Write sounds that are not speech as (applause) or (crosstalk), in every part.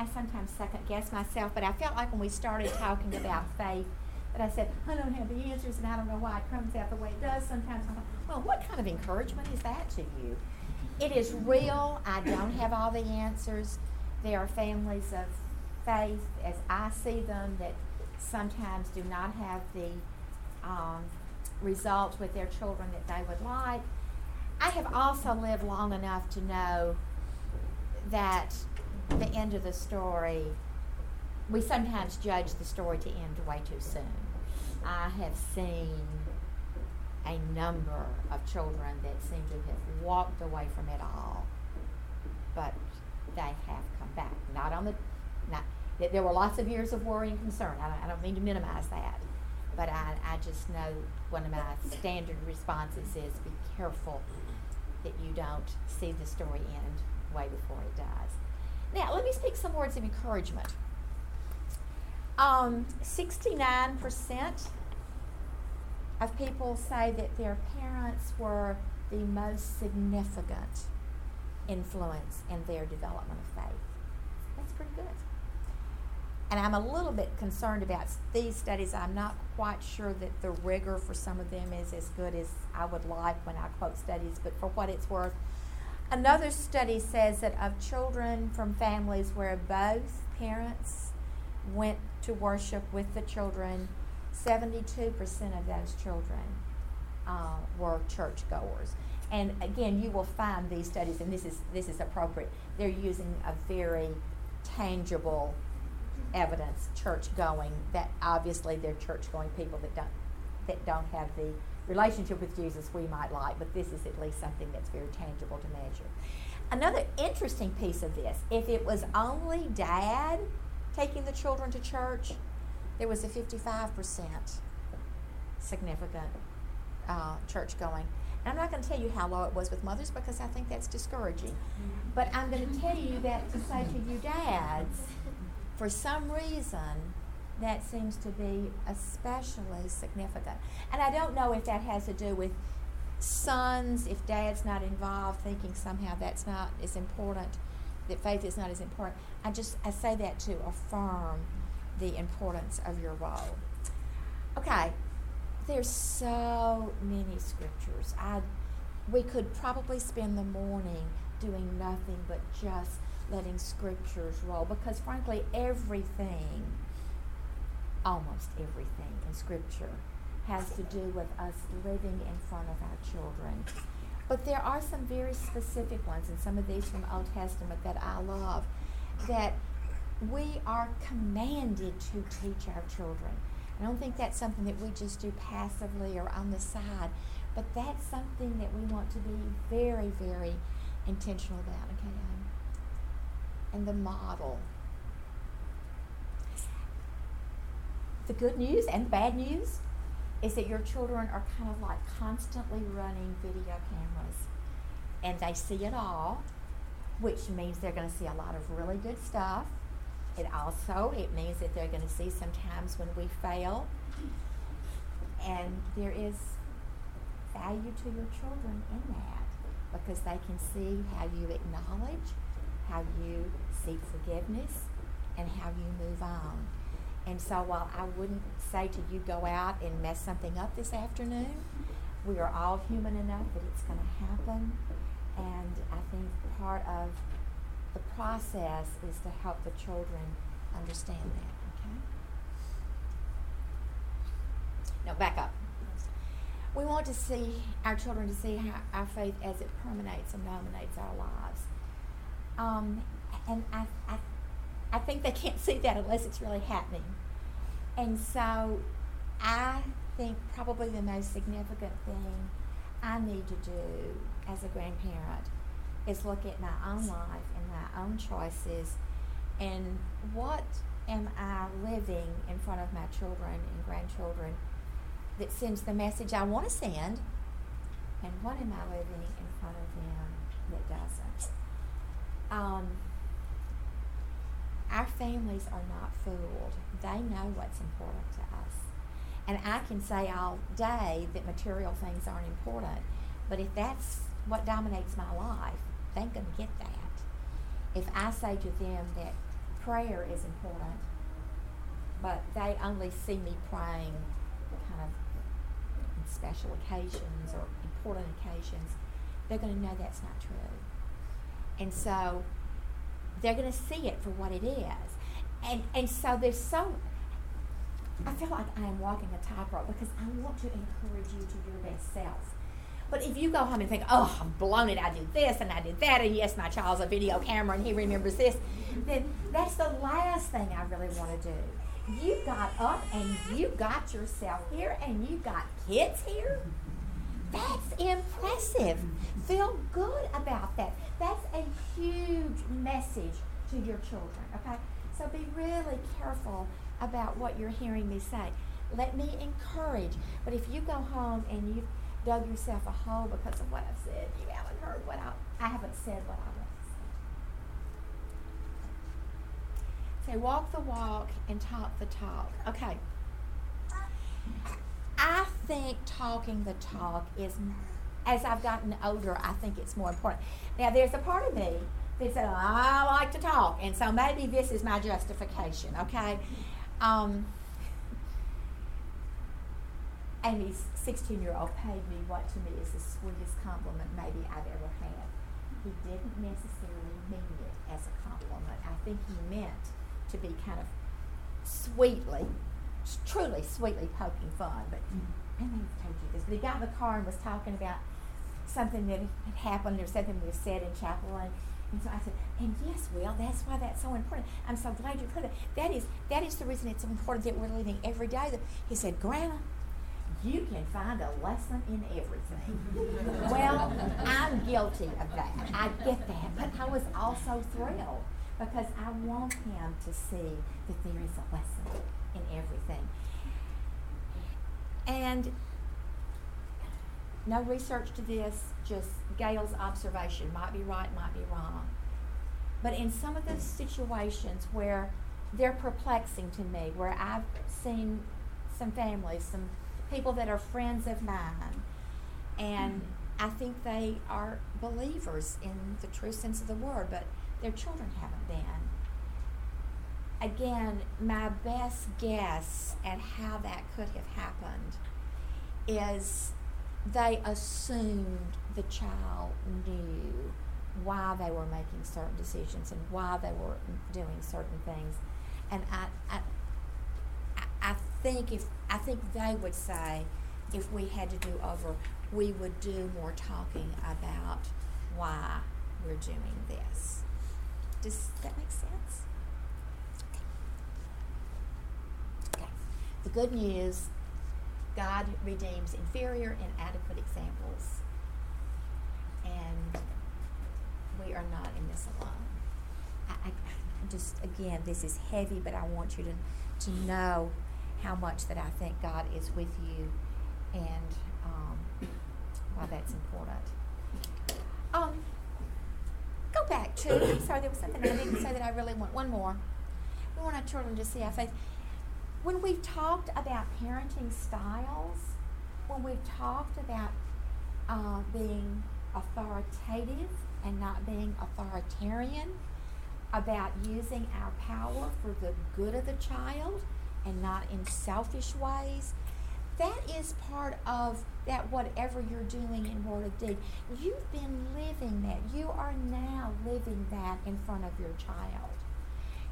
I sometimes second guess myself, but I felt like when we started talking about faith, that I said, I don't have the answers and I don't know why it comes out the way it does sometimes. I thought, well, what kind of encouragement is that to you? It is real. I don't have all the answers. There are families of faith, as I see them, that sometimes do not have the um, results with their children that they would like. I have also lived long enough to know that the end of the story, we sometimes judge the story to end way too soon. I have seen a number of children that seem to have walked away from it all, but they have come back. Not on the, not, there were lots of years of worry and concern. I don't, I don't mean to minimize that, but I, I just know one of my standard responses is be careful that you don't see the story end way before it does. Now, let me speak some words of encouragement. Um, 69% of people say that their parents were the most significant influence in their development of faith. That's pretty good. And I'm a little bit concerned about these studies. I'm not quite sure that the rigor for some of them is as good as I would like when I quote studies, but for what it's worth, another study says that of children from families where both parents went to worship with the children, 72% of those children uh, were churchgoers. And again, you will find these studies, and this is this is appropriate. They're using a very tangible evidence church going that obviously they're church going people that don't that don't have the relationship with Jesus we might like, but this is at least something that's very tangible to measure. Another interesting piece of this, if it was only dad taking the children to church, there was a 55% significant uh, church going. And I'm not going to tell you how low it was with mothers because I think that's discouraging. But I'm going to tell you that to say to you dads, for some reason, that seems to be especially significant. And I don't know if that has to do with sons, if dad's not involved, thinking somehow that's not as important, that faith is not as important. I just I say that to affirm the importance of your role. Okay, there's so many scriptures. I we could probably spend the morning doing nothing but just letting scriptures roll because, frankly, everything, almost everything in scripture, has to do with us living in front of our children. But there are some very specific ones, and some of these from Old Testament that I love, that we are commanded to teach our children. I don't think that's something that we just do passively or on the side, but that's something that we want to be very, very intentional about. Okay, and the model. The good news and bad news is that your children are kind of like constantly running video cameras and they see it all, which means they're going to see a lot of really good stuff. It also it means that they're going to see sometimes when we fail. And there is value to your children in that because they can see how you acknowledge how you seek forgiveness, and how you move on. And so while I wouldn't say to you go out and mess something up this afternoon, we are all human enough that it's going to happen. And I think part of the process is to help the children understand that. Okay? Now back up. We want to see our children to see how our faith as it permeates and dominates our lives. Um, and I, I, I think they can't (laughs) see that unless it's really happening. And so I think probably the most significant thing I need to do as a grandparent is look at my own life and my own choices and what am I living in front of my children and grandchildren that sends the message I want to send and what am I living in front of them that doesn't. Um, our families are not fooled. They know what's important to us. And I can say all day that material things aren't important, but if that's what dominates my life, they're going to get that. If I say to them that prayer is important, but they only see me praying kind of in special occasions or important occasions. They're going to know that's not true. And so they're going to see it for what it is. And, and so there's so, I feel like I am walking a tightrope because I want to encourage you to your best self. But if you go home and think, oh, I've blown it, I did this and I did that, and yes, my child's a video camera and he remembers this, then that's the last thing I really want to do. You got up and you got yourself here and you got kids here. That's impressive. Feel good about that. That's a huge message to your children, okay? So be really careful about what you're hearing me say. Let me encourage. But if you go home and you've dug yourself a hole because of what I've said, you haven't heard what I, I haven't said what I want to say. Say, walk the walk and talk the talk. Okay. I think talking the talk is, as I've gotten older, I think it's more important. Now, there's a part of me that said, I like to talk, and so maybe this is my justification, okay? Um, Amy's 16 year old paid me what to me is the sweetest compliment maybe I've ever had. He didn't necessarily mean it as a compliment. I think he meant to be kind of sweetly, truly sweetly poking fun. But mm. I may have told you this. But he got in the car and was talking about something that had happened or something we said in chapel. And, and so I said, and yes, Will, that's why that's so important. I'm so glad you put it. That is, that is the reason it's important that we're living every day. He said, Grandma, you can find a lesson in everything. (laughs) well, I'm guilty of that. I get that. But I was also thrilled because I want him to see that there is a lesson in everything. And no research to this, just Gail's observation. Might be right, might be wrong. But in some of those situations where they're perplexing to me, where I've seen some families, some people that are friends of mine. And I think they are believers in the true sense of the word, but their children haven't been. Again, my best guess at how that could have happened is they assumed the child knew why they were making certain decisions and why they were doing certain things. And I, I, I think if I think they would say if we had to do over, we would do more talking about why we're doing this. Does that make sense? Okay. okay. The good news God redeems inferior, and inadequate examples. And we are not in this alone. I, I, just, again, this is heavy, but I want you to, to know how much that I think God is with you and um, why that's important. Um, go back to, (coughs) sorry, there was something I didn't say that I really want. One more. We want our children to see our faith. When we've talked about parenting styles, when we've talked about uh, being authoritative and not being authoritarian, about using our power for the good of the child, and not in selfish ways. That is part of that whatever you're doing in word of deed. You've been living that. You are now living that in front of your child.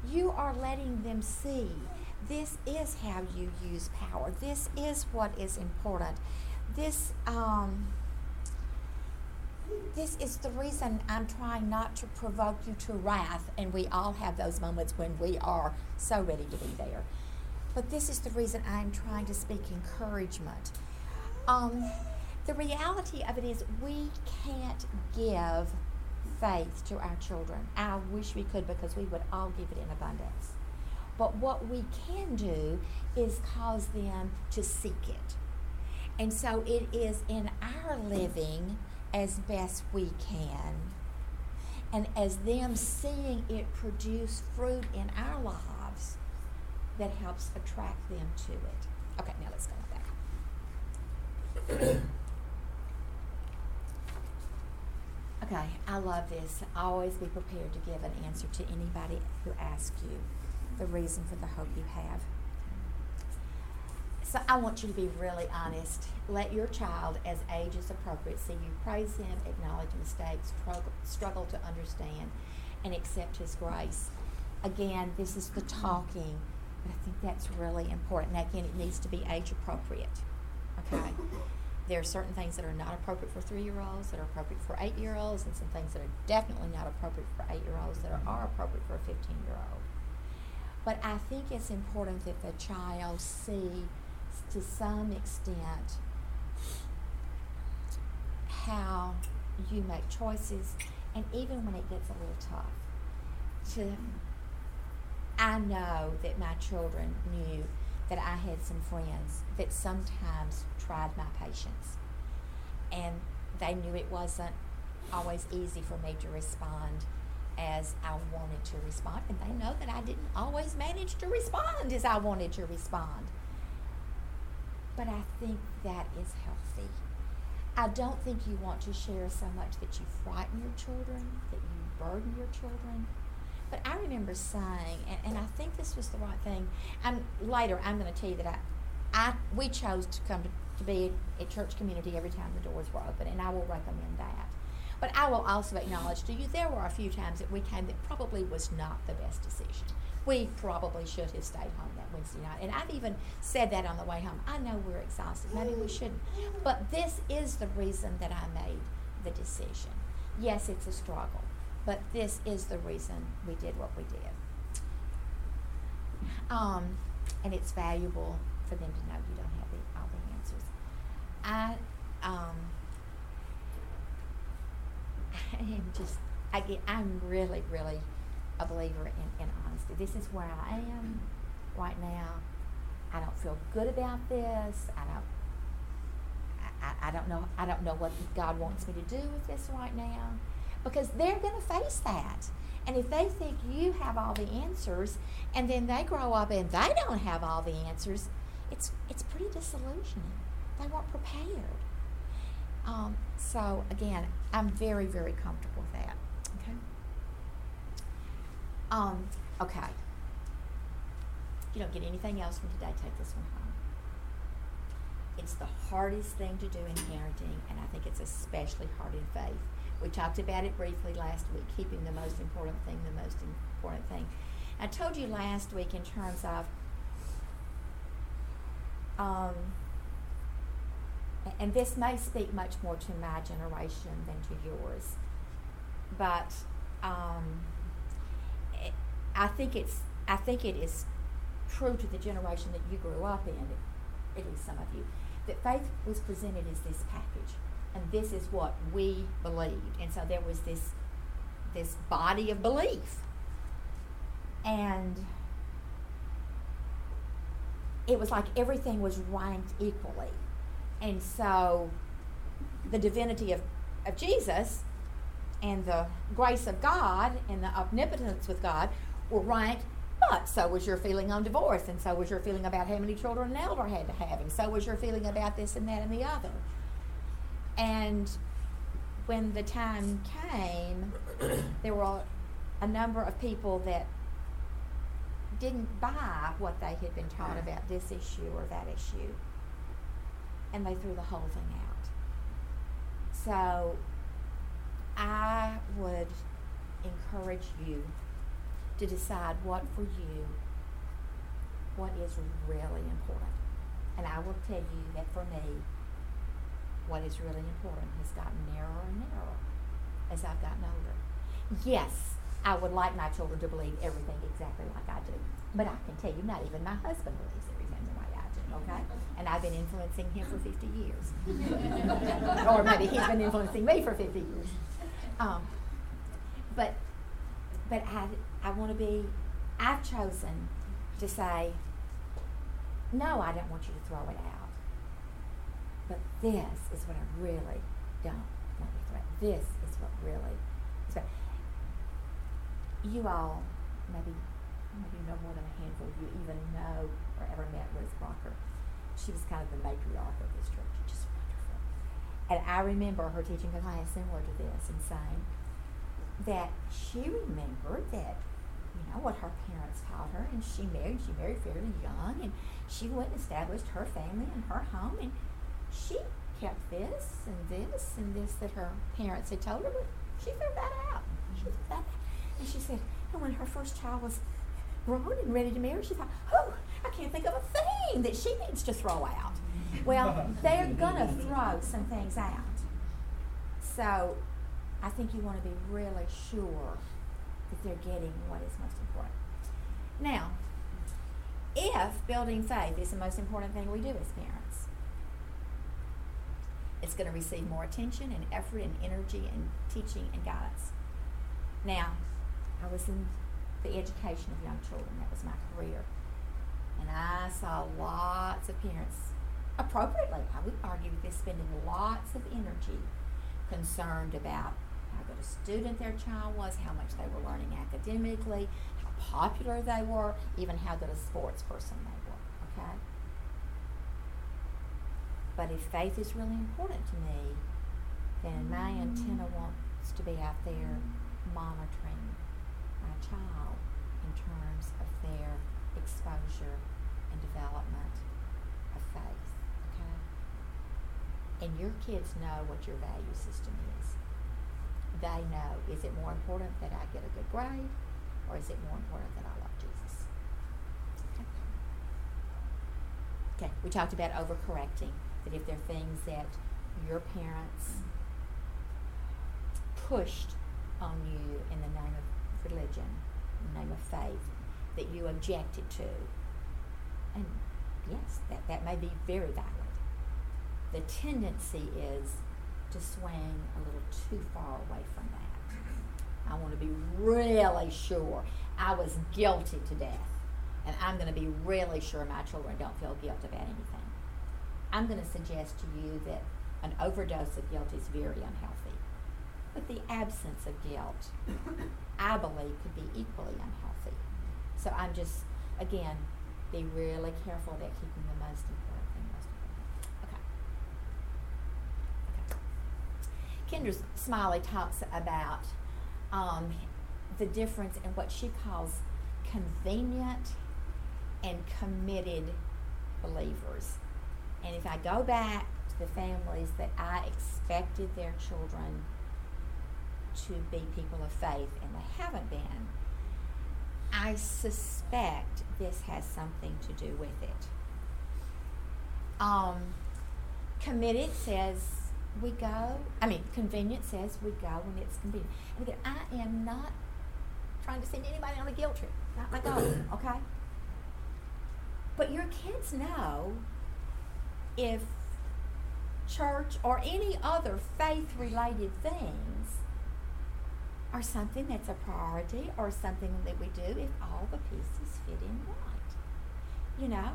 You are letting them see this is how you use power. This is what is important. This um, this is the reason I'm trying not to provoke you to wrath, and we all have those moments when we are so ready to be there. But this is the reason I'm trying to speak encouragement. Um, the reality of it is, we can't give faith to our children. I wish we could because we would all give it in abundance. But what we can do is cause them to seek it. And so it is in our living as best we can, and as them seeing it produce fruit in our lives that helps attract them to it. Okay, now let's go back. (coughs) Okay, I love this. Always be prepared to give an answer to anybody who asks you the reason for the hope you have. So I want you to be really honest. Let your child, as age is appropriate, see you praise him, acknowledge mistakes, struggle, struggle to understand, and accept his grace. Again, this is the talking, but I think that's really important. Now, again, it needs to be age appropriate. Okay? There are certain things that are not appropriate for three year olds, that are appropriate for eight year olds, and some things that are definitely not appropriate for eight year olds that are, are appropriate for a 15 year old. But I think it's important that the child see to some extent how you make choices and even when it gets a little tough. To I know that my children knew that I had some friends that sometimes tried my patience. And they knew it wasn't always easy for me to respond as I wanted to respond and they know that I didn't always manage to respond as I wanted to respond but I think that is healthy. I don't think you want to share so much that you frighten your children, that you burden your children. But I remember saying, and, and I think this was the right thing. I'm, later, I'm going to tell you that I, I, we chose to come to, to be a church community every time the doors were open, and I will recommend that. But I will also acknowledge to you there were a few times that we came that probably was not the best decision we probably should have stayed home that Wednesday night. And I've even said that on the way home. I know we're exhausted. Maybe we shouldn't. But this is the reason that I made the decision. Yes, it's a struggle, but this is the reason we did what we did. Um, and it's valuable for them to know you don't have the, all the answers. I, um, I am just, I get, I'm really, really a believer in, in honesty. This is where I am right now. I don't feel good about this. I don't. I, I don't know. I don't know what God wants me to do with this right now, because they're going to face that. And if they think you have all the answers, and then they grow up and they don't have all the answers, it's it's pretty disillusioning. They weren't prepared. Um, so again, I'm very very comfortable with that. Okay. Um, okay. You don't get anything else from today, take this one home. It's the hardest thing to do in parenting, and I think it's especially hard in faith. We talked about it briefly last week, keeping the most important thing the most important thing. I told you last week in terms of um, and this may speak much more to my generation than to yours, but um, I think it's I think it is true to the generation that you grew up in, at least some of you, that faith was presented as this package, and this is what we believed, and so there was this this body of belief, and it was like everything was ranked equally, and so the divinity of of Jesus and the grace of God and the omnipotence with God were right, but so was your feeling on divorce, and so was your feeling about how many children an elder had to have, and so was your feeling about this and that and the other. And when the time came, there were a number of people that didn't buy what they had been taught about this issue or that issue, and they threw the whole thing out. So I would encourage you to decide what for you, what is really important. And I will tell you that for me, what is really important has gotten narrower and narrower as I've gotten older. Yes, I would like my children to believe everything exactly like I do. But I can tell you, not even my husband believes everything the way I do, okay? And I've been influencing him for 50 years. (laughs) or maybe he's been influencing me for 50 years. Um, but but I, I want to be, I've chosen to say, no, I don't want you to throw it out. But this is what I really don't want you to throw out. This is what really is what, you all, maybe, maybe no more than a handful of you even know ever met Ruth Rocker. She was kind of the matriarch of this church, just wonderful. And I remember her teaching a class similar to this and saying that she remembered that, you know, what her parents taught her, and she married. She married fairly young, and she went and established her family and her home, and she kept this and this and this that her parents had told her, but she threw that out. She threw that out. And she said, and when her first child was grown and ready to marry, she thought, oh, I can't think of a thing that she needs to throw out. Well, they're going to throw some things out. So I think you want to be really sure that they're getting what is most important. Now, if building faith is the most important thing we do as parents, it's going to receive more attention and effort and energy and teaching and guidance. Now, I was in the education of young children. That was my career. And I saw lots of parents, appropriately, I would argue with this, spending lots of energy concerned about how good a student their child was, how much they were learning academically, how popular they were, even how good a sports person they were. Okay? But if faith is really important to me, then my antenna wants to be out there monitoring my child in terms of their exposure and development of faith. Okay? And your kids know what your value system is. They know is it more important that I get a good grade or is it more important that I love Jesus? Okay. Okay, we talked about overcorrecting, that if there are things that your parents pushed on you in the name of religion, in the name of faith, that you objected to. And yes, that, that may be very valid. The tendency is to swing a little too far away from that. I want to be really sure I was guilty to death. And I'm going to be really sure my children don't feel guilt about anything. I'm going to suggest to you that an overdose of guilt is very unhealthy. But the absence of guilt, I believe, could be equally unhealthy. So I'm just, again, be really careful about keeping the most important thing most important. Okay. Okay. Kendra Smiley talks about um, the difference in what she calls convenient and committed believers. And if I go back to the families that I expected their children to be people of faith and they haven't been, I suspect this has something to do with it. Um, committed says we go, I mean, convenient says we go when it's convenient. And again, I am not trying to send anybody on a guilt trip, not my goal, (coughs) okay? But your kids know if church or any other faith related things are something that's a priority or something that we do if all the pieces fit in right. You know,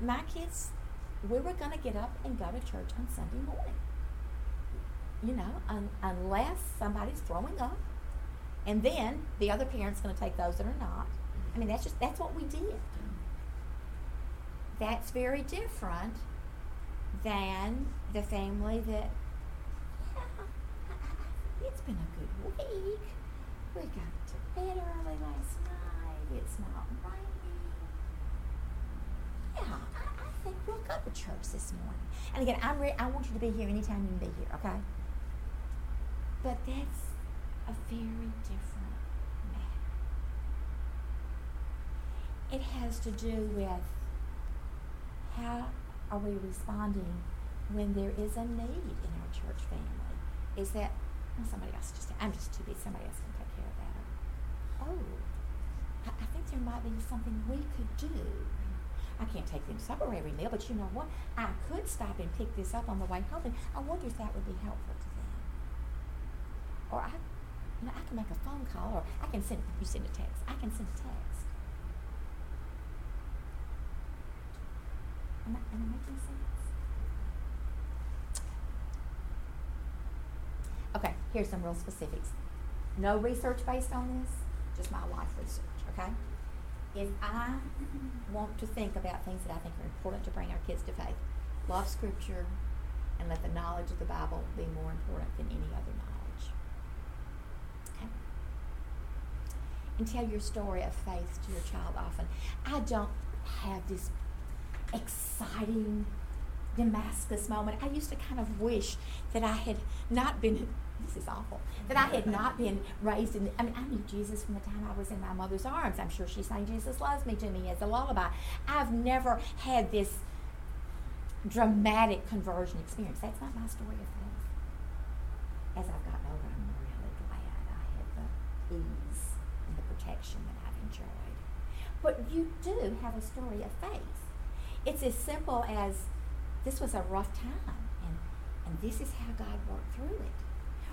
my kids, we were going to get up and go to church on Sunday morning. You know, un- unless somebody's throwing up, and then the other parent's going to take those that are not. I mean, that's just that's what we did. That's very different than the family that it's been a good week. We got to bed early last night. It's not raining. Yeah, I, I think we'll go to church this morning. And again, I'm re- I want you to be here anytime you can be here, okay? But that's a very different matter. It has to do with how are we responding when there is a need in our church family? Is that somebody else just, I'm just too busy, somebody else can take care of that. oh, I, I think there might be something we could do. I can't take them to supper every meal, but you know what? I could stop and pick this up on the way home, and I wonder if that would be helpful to them. Or I, you know, I can make a phone call, or I can send, you send a text. I can send a text. Am I, am I making sense? Okay, here's some real specifics. No research based on this, just my life research, okay? If I want to think about things that I think are important to bring our kids to faith, love scripture, and let the knowledge of the Bible be more important than any other knowledge. Okay? And tell your story of faith to your child often. I don't have this exciting Damascus moment. I used to kind of wish that I had not been (laughs) this is awful. That I had not been raised in, I mean, I knew Jesus from the time I was in my mother's arms. I'm sure she sang Jesus Loves Me to me as a lullaby. I've never had this dramatic conversion experience. That's not my story of faith. As I've gotten older, I'm really glad I had the ease and the protection that I've enjoyed. But you do have a story of faith. It's as simple as this was a rough time, and, and this is how God worked through it.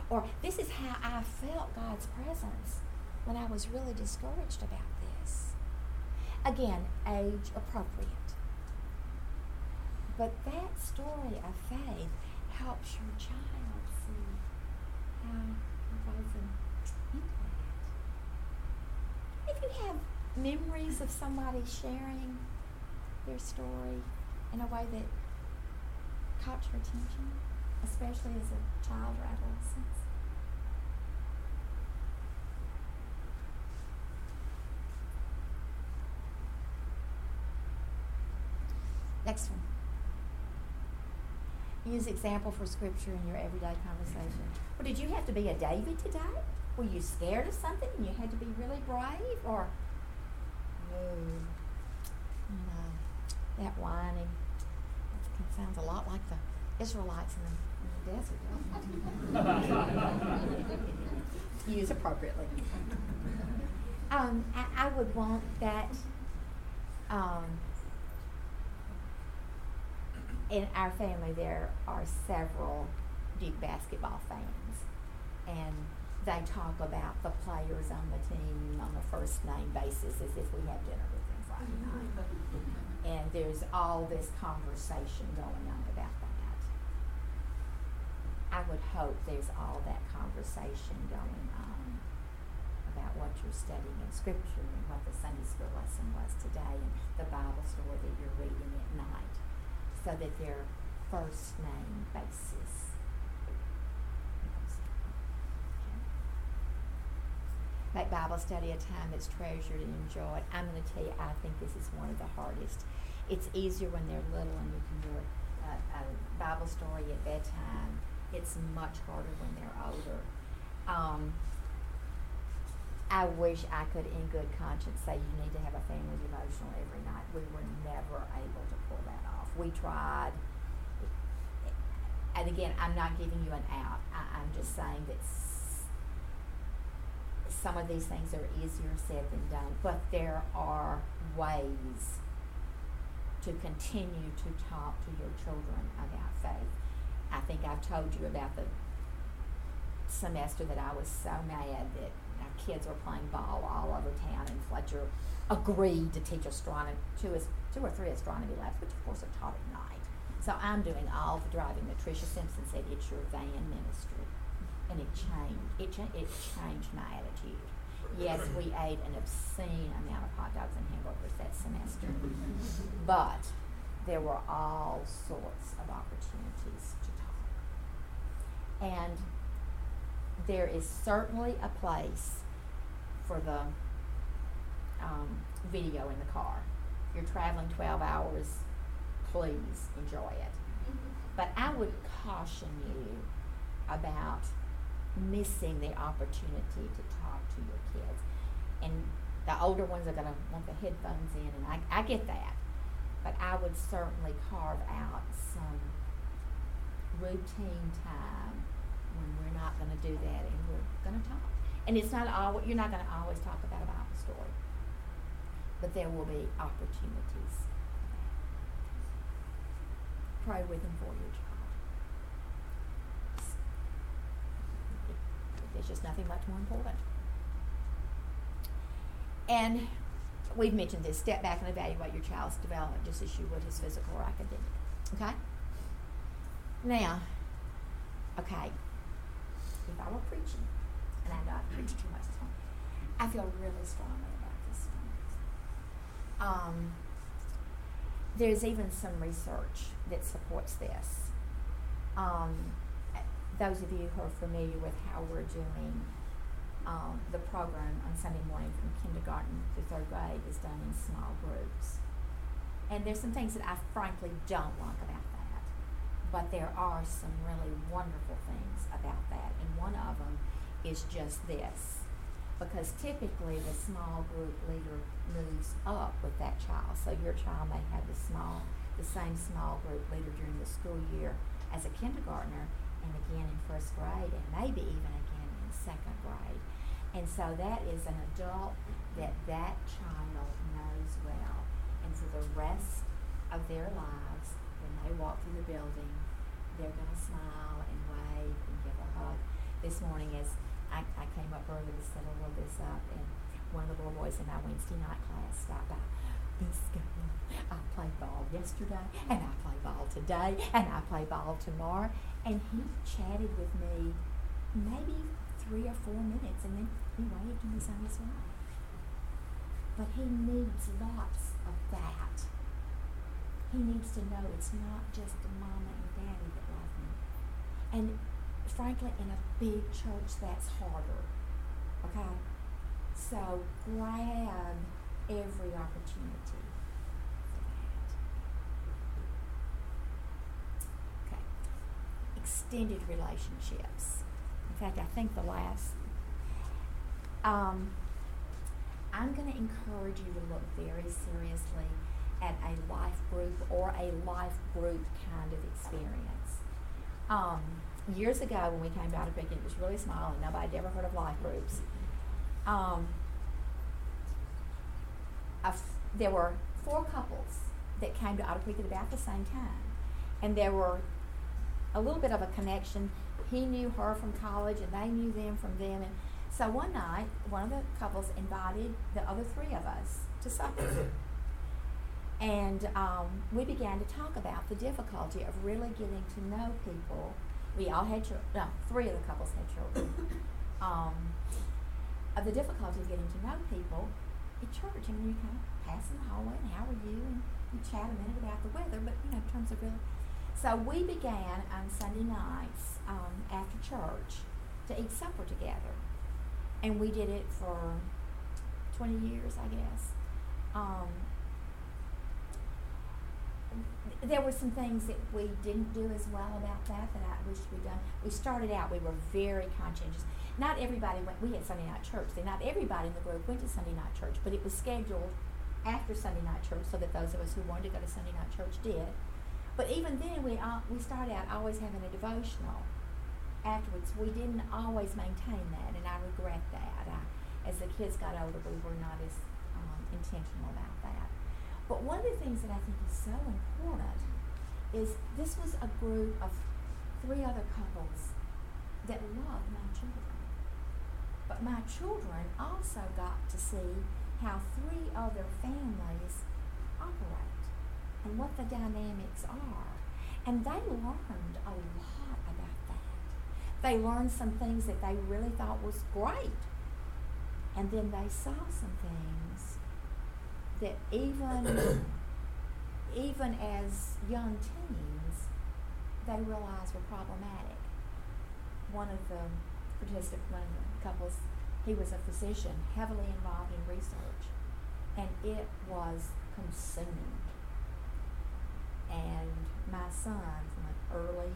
Or this is how I felt God's presence when I was really discouraged about this. Again, age appropriate. But that story of faith helps your child see how it wasn't into that. If you have memories of somebody sharing their story in a way that caught your attention, especially as a child or adolescent? Next one. Use example for scripture in your everyday conversation. Well, did you have to be a David today? Were you scared of something and you had to be really brave? Or, no, know, that whining, that sounds a lot like the Israelites in the desert. (laughs) Use appropriately. Um, I, I, would want that um, in our family there are several Duke basketball fans, and they talk about the players on the team on a first name basis as if we have dinner with them Friday night. And there's all this conversation going on about that. I would hope there's all that conversation going on about what you're studying in Scripture and what the Sunday school lesson was today and the Bible story that you're reading at night so that they're first name basis. Make Bible study a time that's treasured and enjoyed. I'm going to tell you, I think this is one of the hardest. It's easier when they're little and you can do a, a Bible story at bedtime it's much harder when they're older. Um, I wish I could, in good conscience, say you need to have a family devotional every night. We were never able to pull that off. We tried. And again, I'm not giving you an out. I, am just saying that some of these things are easier said than done, but there are ways to continue to talk to your children about faith. I think I've told you about the semester that I was so mad that our kids were playing ball all over town, and Fletcher agreed to teach astronomy, two, two or three astronomy labs, which of course are taught at night. So I'm doing all the driving. Patricia Simpson said, "It's your van ministry," and it changed. It cha- it changed my attitude. Yes, we ate an obscene amount of hot dogs and hamburgers that semester, but there were all sorts of opportunities to talk. and there is certainly a place for the um, video in the car. If you're traveling 12 hours, please enjoy it. (laughs) But I would caution you about missing the opportunity to talk to your kids. And the older ones are going to want the headphones in, and I, I get that. But I would certainly carve out some routine time when we're not going to do that and we're going to talk. And it's not always, you're not going to always talk about a Bible story, but there will be opportunities. Pray with them for your child. There's just nothing much more important. And we've mentioned this step back and evaluate your child's development just as you would his physical or academic. Okay? Now, okay, if I were preaching, and I know I preach too much morning, I feel really strongly about this. Um, there's even some research that supports this. Um, those of you who are familiar with how we're doing um, the program on Sunday morning from kindergarten to third grade is done in small groups. And there's some things that I frankly don't like about that, but there are some really wonderful things about that. And one of them is just this because typically the small group leader moves up with that child. So your child may have the small, the same small group leader during the school year as a kindergartner, and again in first grade, and maybe even again in second grade. And so that is an adult that that child knows well, and for the rest of their lives, when they walk through the building, they're going to smile and wave and give a hug. This morning, as I, I came up early to set all of this up, and one of the little boys in my Wednesday night class stopped by. This Miss I played ball yesterday, and I play ball today, and I play ball tomorrow. And he chatted with me maybe three or four minutes, and then he waved and was on his way. But he needs lots of that. He needs to know it's not just mama and daddy that love me. And frankly, in a big church, that's harder. Okay? So grab every opportunity for that. Okay. Extended relationships. In fact, I think the last. Um, I'm going to encourage you to look very seriously at a life group or a life group kind of experience. Um, years ago when we came to Otter it was really small and nobody had ever heard of life groups. Um, there were four couples that came to Otter Creek at about the same time. And there were a little bit of a connection. He knew her from college and they knew them from them. And so one night, one of the couples invited the other three of us to supper. (coughs) and um, we began to talk about the difficulty of really getting to know people we all had children. No, three of the couples had children. (coughs) um, of the difficulty of getting to know people at church. I mean, you kind of pass in the hallway and how are you, and you chat a minute about the weather, but you know, in terms of really. So we began on Sunday nights um, after church to eat supper together, and we did it for twenty years, I guess. Um, there were some things that we didn't do as well about that that I wish we'd done. We started out, we were very conscientious. Not everybody went, we had Sunday night church. So not everybody in the group went to Sunday night church, but it was scheduled after Sunday night church so that those of us who wanted to go to Sunday night church did. But even then, we, uh, we started out always having a devotional afterwards. We didn't always maintain that, and I regret that. I, as the kids got older, we were not as um, intentional about that. But one of the things that I think is so important is this was a group of three other couples that loved my children. But my children also got to see how three other families operate and what the dynamics are. And they learned a lot about that. They learned some things that they really thought was great. And then they saw some things that even (coughs) even as young teens, they realized were problematic. One of the participants, one of the couples, he was a physician, heavily involved in research, and it was consuming. And my son, from an early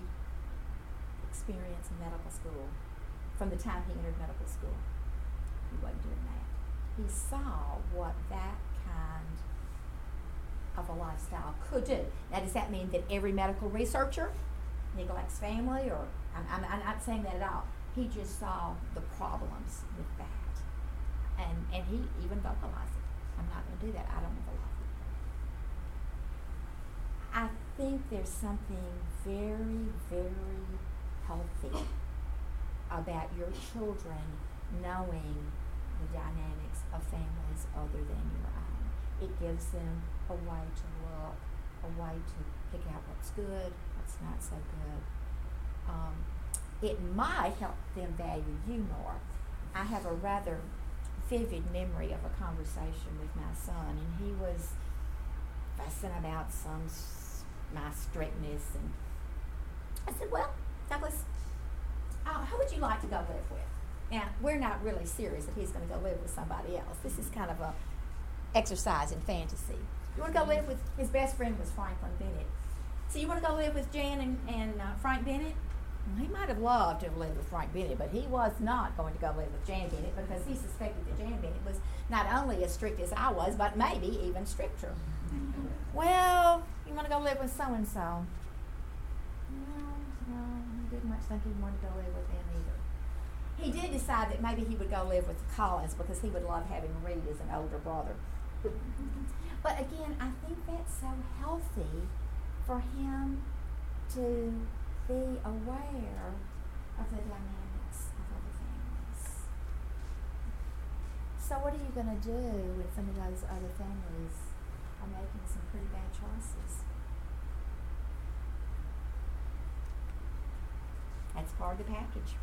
experience in medical school, from the time he entered medical school, he wasn't doing that. He saw what that kind of a lifestyle could do. Now, does that mean that every medical researcher neglects family, or I'm, I'm, I'm not saying that at all. He just saw the problems with that, and and he even vocalized it. I'm not going to do that. I don't want life. I think there's something very, very healthy about your children knowing the dynamics of families other than your own. It gives them a way to look, a way to pick out what's good, what's not so good. Um, it might help them value you more. I have a rather vivid memory of a conversation with my son, and he was fussing about some my strictness and I said, Well, Douglas, uh, who would you like to go live with? Now, we're not really serious that he's going to go live with somebody else. This is kind of a exercise in fantasy. You want to go live with his best friend was Franklin Bennett. So you want to go live with Jan and, and uh, Frank Bennett? He might have loved to have lived with Frank Bennett, but he was not going to go live with Jan Bennett because he suspected that Jan Bennett was not only as strict as I was, but maybe even stricter. Well, you want to go live with so and so? No, no, he didn't much think he wanted to go live with them either. He did decide that maybe he would go live with Collins because he would love having Reed as an older brother. but again, I think that's so healthy for him to be aware of the dynamics of other families. So, what are you going to do with some of those other families are making some pretty bad choices? That's part of the package.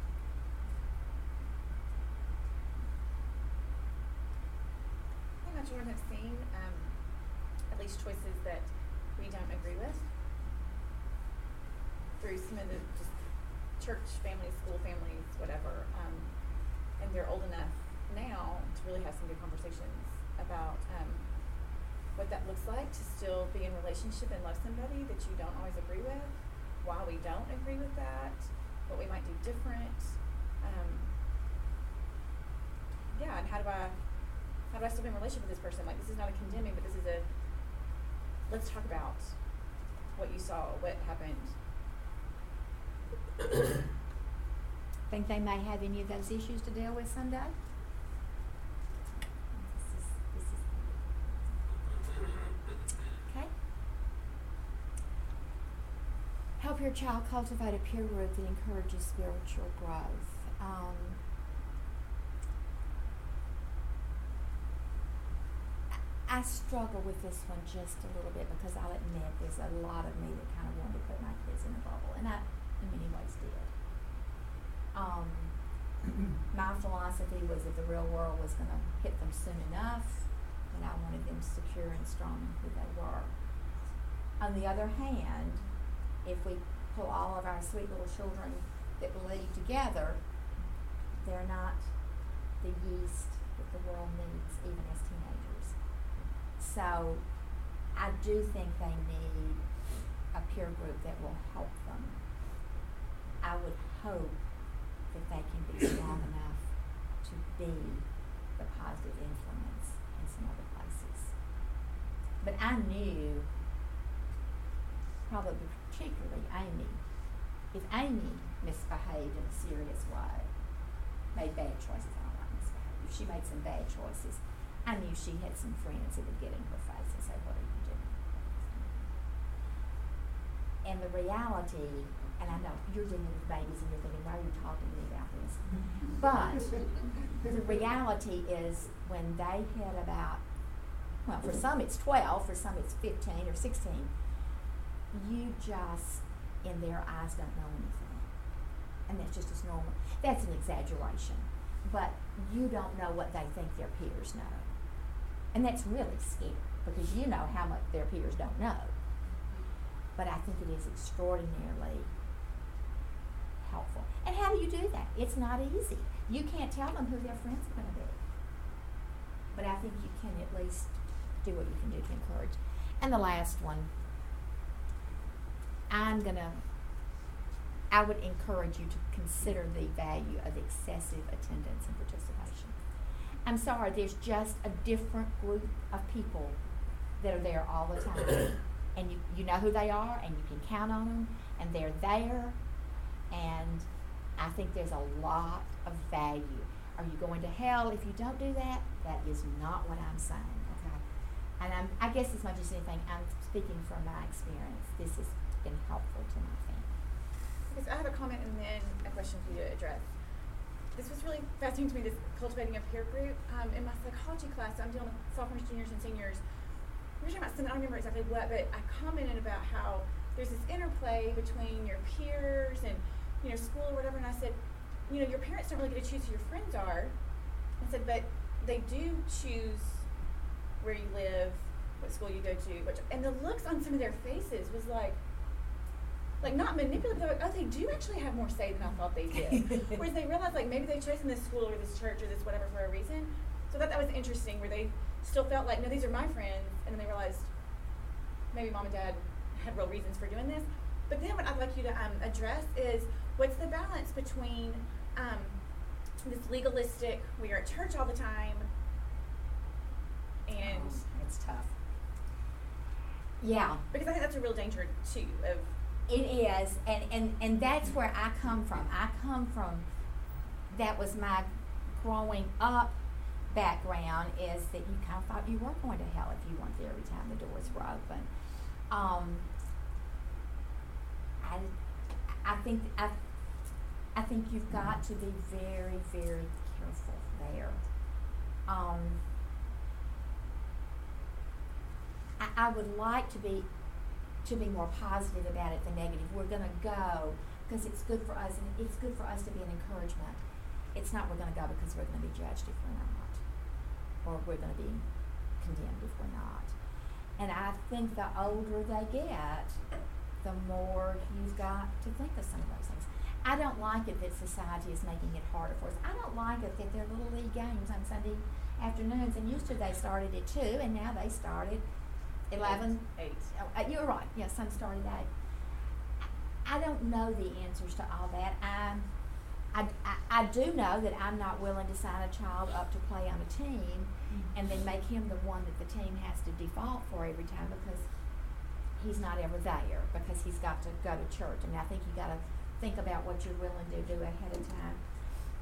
I think children have seen um, at least choices that we don't agree with through some of the just church families, school families, whatever. Um, and they're old enough now to really have some good conversations about um, what that looks like to still be in relationship and love somebody that you don't always agree with, why we don't agree with that, what we might do different. Um, yeah, and how do I how do I still be in relationship with this person? Like this is not a condemning, but this is a let's talk about what you saw, what happened, (coughs) Think they may have any of those issues to deal with someday? Okay. Help your child cultivate a peer group that encourages spiritual growth. Um, I struggle with this one just a little bit because I'll admit there's a lot of me that kind of wanted to put my kids in a bubble, and I in many ways did. Um, (clears throat) my philosophy was that the real world was going to hit them soon enough, and I wanted them secure and strong in who they were. On the other hand, if we pull all of our sweet little children that believe together, they're not the yeast that the world needs, even as teenagers. So I do think they need a peer group that will help them I would hope that they can be strong enough to be the positive influence in some other places. But I knew, probably particularly Amy, if Amy misbehaved in a serious way, made bad choices, I don't like misbehaved, if she made some bad choices, I knew she had some friends that would get in her face and say, What are you doing? And the reality and I know you're dealing with babies and you're thinking, why are you talking to me about this? (laughs) But the reality is when they hit about, well, for some it's 12, for some it's 15 or 16, you just, in their eyes, don't know anything. And that's just as normal. That's an exaggeration. But you don't know what they think their peers know. And that's really scary because you know how much their peers don't know. But I think it is extraordinarily helpful. And how do you do that? It's not easy. You can't tell them who their friends are going to be. But I think you can at least do what you can do to encourage. And the last one, I'm going to, I would encourage you to consider the value of excessive attendance and participation. I'm sorry, there's just a different group of people that are there all the time. (coughs) and you, you know who they are, and you can count on them, and they're there, and I think there's a lot of value. Are you going to hell if you don't do that? That is not what I'm saying, okay? And I'm, I guess as much as anything, I'm speaking from my experience. This has been helpful to my family. Because I have a comment and then a question for you to address. This was really fascinating to me, this cultivating a peer group. Um, in my psychology class, I'm dealing with sophomores, juniors, and seniors. We were talking about something, I don't remember exactly what, but I commented about how there's this interplay between your peers and you know, school or whatever, and I said, you know, your parents don't really get to choose who your friends are. I said, but they do choose where you live, what school you go to, which, and the looks on some of their faces was like, like not manipulative. They're like, oh, they do actually have more say than I thought they did. (laughs) Whereas they realize like maybe they've chosen this school or this church or this whatever for a reason. So that that was interesting where they still felt like no, these are my friends, and then they realized maybe mom and dad had real reasons for doing this. But then what I'd like you to um, address is what's the balance between um, this legalistic, we are at church all the time, and Oh, it's tough. Yeah, because I think that's a real danger too of it is, and, and, and that's where I come from. I come from, that was my growing up background is that you kind of thought you were going to hell if you weren't there every time the doors were open. Um, I, I think I, I think you've got to be very very careful there. Um, I, I would like to be to be more positive about it than negative. We're going to go because it's good for us and it's good for us to be an encouragement. It's not we're going to go because we're going to be judged if we're not, or we're going to be condemned if we're not. And I think the older they get, the more you've got to think of some of those things. I don't like it that society is making it harder for us. I don't like it that there are little league games on Sunday afternoons, and used to they started at two, and now they started eleven. eight. Oh, uh, you're right. Yes, I'm starting at. I don't know the answers to all that. I, I, I, I do know that I'm not willing to sign a child up to play on a team, and then make him the one that the team has to default for every time because he's not ever there because he's got to go to church. And I think you got to think about what you're willing to do ahead of time.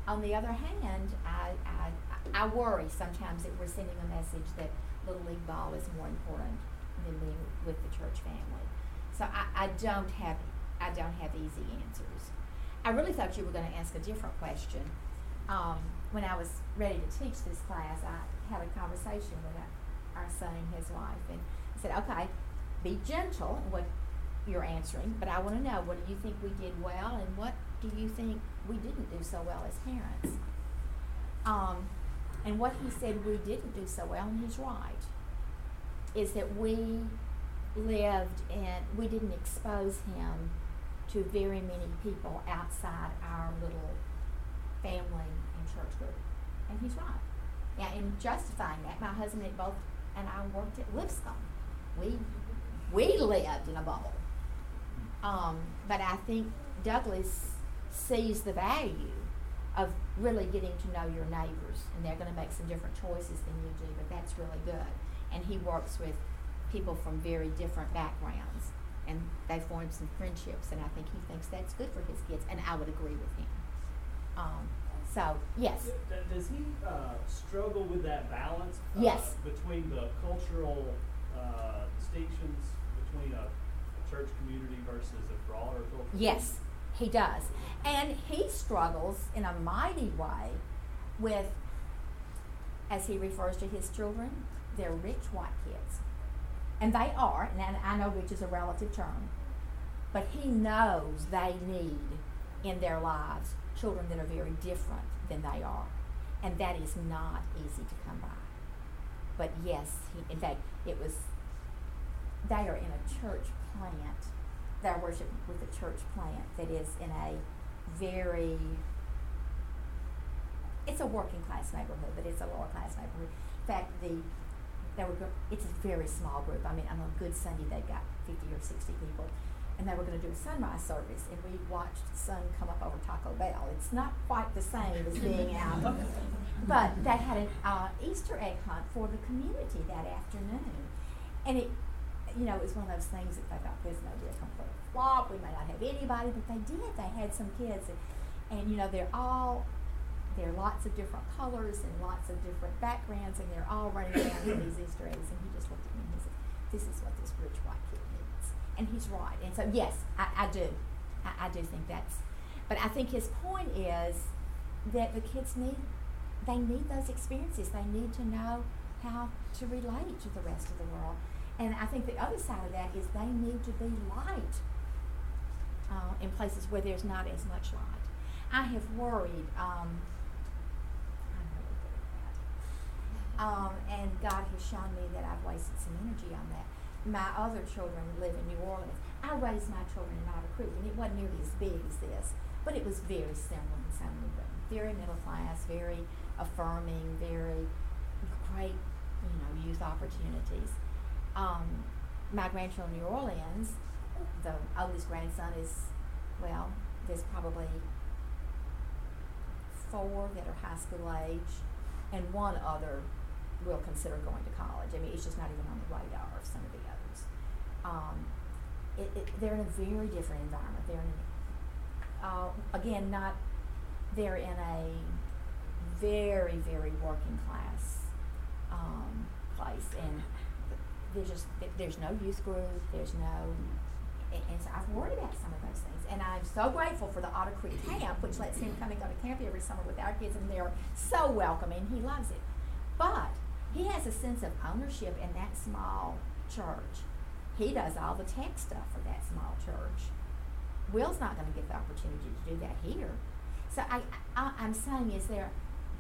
On the other hand, I, I, I worry sometimes that we're sending a message that Little League ball is more important with the church family. So I, I don't have I don't have easy answers. I really thought you were going to ask a different question. Um, when I was ready to teach this class, I had a conversation with our, our son and his wife, and I said, "Okay, be gentle in what you're answering, but I want to know what do you think we did well, and what do you think we didn't do so well as parents?" Um, and what he said we didn't do so well, and he's right, is that we lived and we didn't expose him to very many people outside our little family and church group. And he's right. Now, in justifying that, my husband and both and I worked at Lipscomb. We we lived in a bubble. Um, but I think Douglas sees the value of really getting to know your neighbors, and they're going to make some different choices than you do, but that's really good. And he works with people from very different backgrounds, and they form some friendships, and I think he thinks that's good for his kids, and I would agree with him. Um, so, yes. Does he uh, struggle with that balance? uh, Yes. Between the cultural uh, distinctions between a, a church community versus a broader cultural? Yes, he does. And he struggles in a mighty way with, as he refers to his children, they're rich white kids. And they are, and I know rich is a relative term, but he knows they need in their lives children that are very different than they are. And that is not easy to come by. But yes, he, in fact, it was, they are in a church plant they worship with a church plant that is in a very it's a working class neighborhood, but it's a lower class neighborhood. In fact, the they were it's a very small group. I mean, on a good Sunday they've got fifty or sixty people, and they were going to do a sunrise service, and we watched the sun come up over Taco Bell. It's not quite the same as being out, but they had an uh, Easter egg hunt for the community that afternoon, and it you know, it was one of those things that they thought this may be a complete flop. We may not have anybody, but they did. They had some kids, and, and you know, they're all there are lots of different colors and lots of different backgrounds, and they're all running around with these Easter eggs. And he just looked at me and he said, "This is what this rich white kid needs," and he's right. And so, yes, I, I do, I, I do think that's. But I think his point is that the kids need they need those experiences. They need to know how to relate to the rest of the world. And I think the other side of that is they need to be light uh, in places where there's not as much light. I have worried. Um, I'm really good at that. Um, and God has shown me that I've wasted some energy on that. my other children live in New Orleans. I raised my children in Otter Creek, and it wasn't nearly as big as this, but it was very similar in some way. Very middle class, very affirming, very great, you know, youth opportunities. Um, my grandchildren in New Orleans, the oldest grandson is, well, there's probably four that are high school age, and one other will consider going to college. I mean, it's just not even on the radar of some of the others. Um, it, it, they're in a very different environment. They're in, uh, again, not, they're in a very, very working class um, place, and there's just there's no youth group. There's no, and, and so I've worried about some of those things. And I'm so grateful for the Otter Creek Camp, which lets him come and go to camp every summer with our kids, and they're so welcoming. He loves it, but he has a sense of ownership in that small church. He does all the tech stuff for that small church. Will's not going to get the opportunity to do that here. So I, I, I'm saying is there,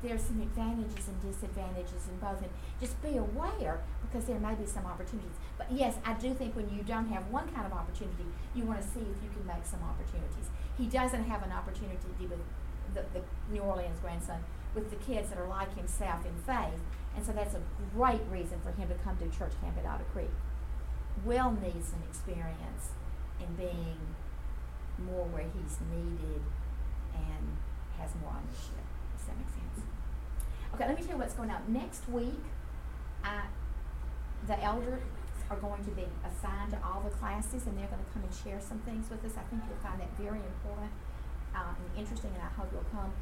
there's some advantages and disadvantages in both, and just be aware because there may be some opportunities. But yes, I do think when you don't have one kind of opportunity, you want to see if you can make some opportunities. He doesn't have an opportunity with the, the New Orleans grandson with the kids that are like himself in faith, and so that's a great reason for him to come to church camp at Otter Creek. Will needs some experience in being more where he's needed and has more ownership. Does that make sense? Okay, let me tell you what's going on. Next week, I, the elders are going to be assigned to all the classes and they're going to come and share some things with us. I think you'll find that very important uh, and interesting, and I hope you'll come.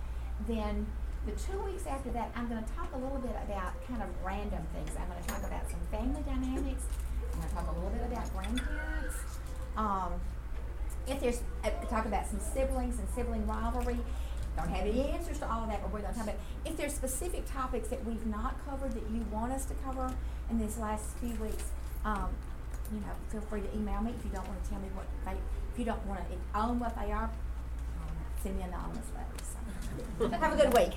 Then the two weeks after that, I'm going to talk a little bit about kind of random things. I'm going to talk about some family dynamics. I'm going to talk a little bit about grandparents. Um, if there's uh, talk about some siblings and sibling rivalry. Don't have any answers to all of that, but we're going to talk about if there's specific topics that we've not covered that you want us to cover in these last few weeks. Um, you know, feel free to email me if you don't want to tell me what they, if you don't want to own what they are. Send me an anonymous letters. Have a good week.